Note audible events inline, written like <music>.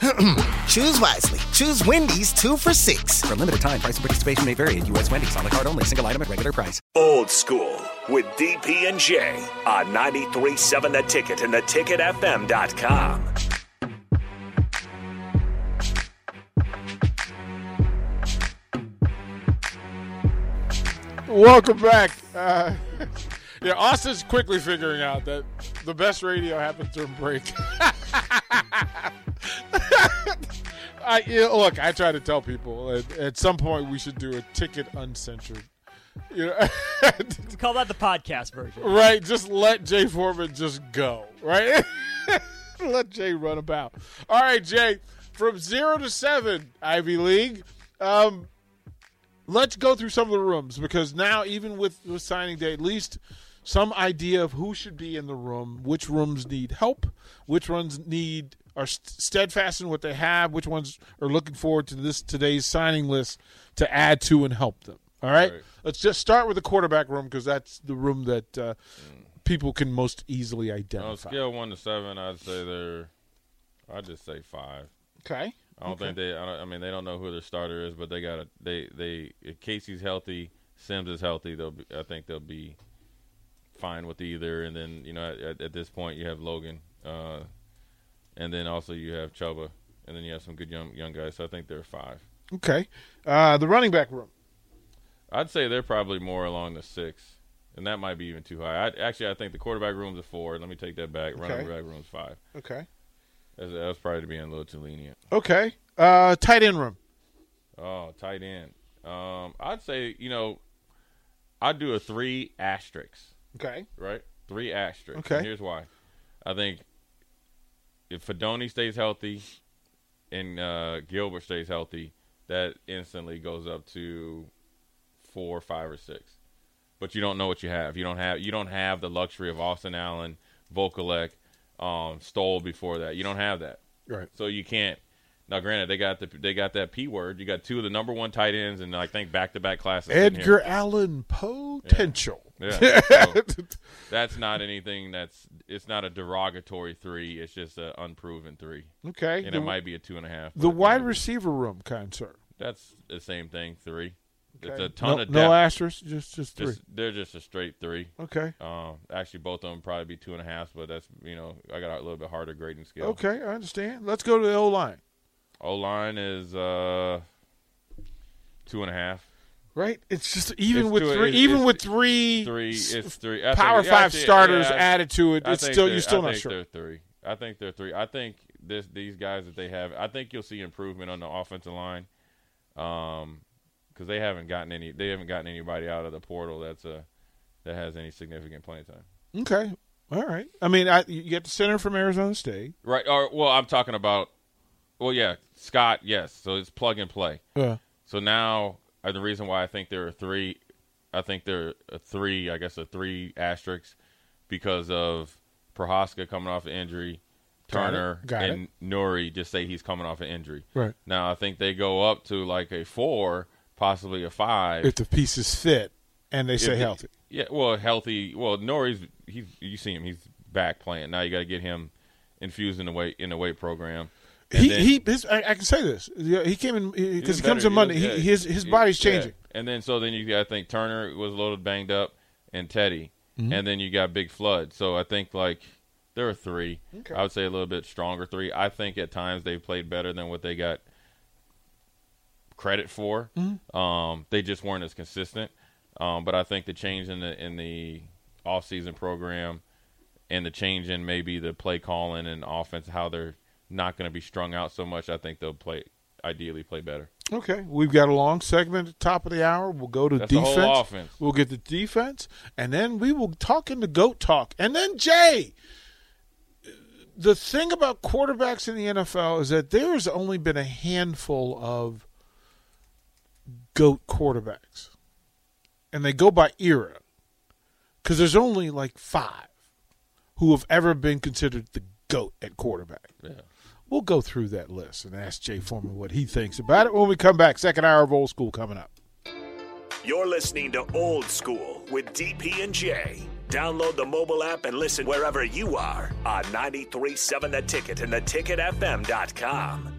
<clears throat> Choose wisely. Choose Wendy's two for six. For a limited time, price and participation may vary at U.S. Wendy's on the card only, single item at regular price. Old School with DP and J on 93.7 The Ticket and theticketfm.com. Welcome back. Uh, <laughs> yeah, Austin's quickly figuring out that the best radio happens during break. <laughs> I, yeah, look, I try to tell people at, at, some point we should do a ticket uncensored. You know, <laughs> call that the podcast version, right? Just let Jay Foreman just go, right? <laughs> let Jay run about. All right, Jay, from zero to seven, Ivy League. Um, let's go through some of the rooms because now, even with the signing day, at least some idea of who should be in the room, which rooms need help, which ones need are steadfast in what they have, which ones are looking forward to this today's signing list to add to and help them. All right, right. let's just start with the quarterback room because that's the room that uh, people can most easily identify. On scale one to seven, I'd say they're. I'd just say five. Okay. I don't okay. think they. I, I, mean, they don't know who their starter is, but they got a. They they. If Casey's healthy, Sims is healthy. They'll. Be, I think they'll be fine with either. And then you know, at, at this point, you have Logan. Uh, and then also you have Chubba, and then you have some good young young guys. So I think they're five. Okay, uh, the running back room. I'd say they're probably more along the six, and that might be even too high. I, actually, I think the quarterback room's a four. Let me take that back. Okay. Running back room's five. Okay, that's, that's probably being a little too lenient. Okay, uh, tight end room. Oh, tight end. Um, I'd say you know, I'd do a three asterisks. Okay. Right, three asterisks. Okay. And here's why. I think if Fidone stays healthy and uh, Gilbert stays healthy, that instantly goes up to four, five, or six. But you don't know what you have. You don't have you don't have the luxury of Austin Allen, Vokolek, um, Stoll before that. You don't have that. Right. So you can't. Now, granted, they got the they got that p word. You got two of the number one tight ends, and I think back to back classes. Edgar Allen potential. Yeah. yeah. So <laughs> that's not anything. That's it's not a derogatory three. It's just an unproven three. Okay. And the, it might be a two and a half. The wide receiver room, kind sir. That's the same thing. Three. Okay. It's a ton no, of depth. no asterisks, just just three. Just, they're just a straight three. Okay. Um, actually, both of them probably be two and a half, but that's you know I got a little bit harder grading scale. Okay, I understand. Let's go to the O line. O line is uh two and a half. Right, it's just even It's with two- three, it's- even it's with three, Three, it's three. I power think- five starters Yeah, I- added to it. It's still you're still I not sure. They're three. I think they're three. I think this these guys that they have. I think you'll see improvement on the offensive line, um, because they haven't gotten any. They haven't gotten anybody out of the portal that's a that has any significant playing time. Okay, all right. I mean, I, you get the center from Arizona State. Right. Or well, I'm talking about. Well, yeah, Scott. Yes. So it's plug and play. Yeah. So now, uh, the reason why I think there are three, I think there are three, I guess a three asterisks, because of Prochazka coming off an injury, Turner Got and Nouri just say he's coming off an injury. Right. Now I think they go up to like a four, possibly a five. If the pieces fit and they If the- healthy. Yeah, well, healthy. Well, Nouri's he's you see him, he's back playing. Now you got to get him infused in the weight in the weight program. He then- he his, I, I can say this. Yeah, He came in because was he comes in Monday. was- He, his his he- body's yeah. changing. And then so then you got I think Turner was a little banged up and Teddy, and then you got Big Flood. So I think like there are three. Okay. I would say a little bit stronger three. I think at times they've played better than what they got credit for. Um, they just weren't as consistent. Um, but I think the change in the in the offseason program and the change in maybe the play calling and offense, how they're not going to be strung out so much, I think they'll play ideally play better. Okay, we've got a long segment at the top of the hour. We'll go to That's defense. We'll get the defense, and then we will talk into goat talk. And then Jay, the thing about quarterbacks in the NFL is that there has only been a handful of goat quarterbacks, and they go by era, because there's only like five who have ever been considered the GOAT at quarterback. Yeah. We'll go through that list and ask Jay Foreman what he thinks about it when we come back. Second hour of Old School coming up. You're listening to Old School with DP and J. Download the mobile app and listen wherever you are on 937 The Ticket and theticketfm.com.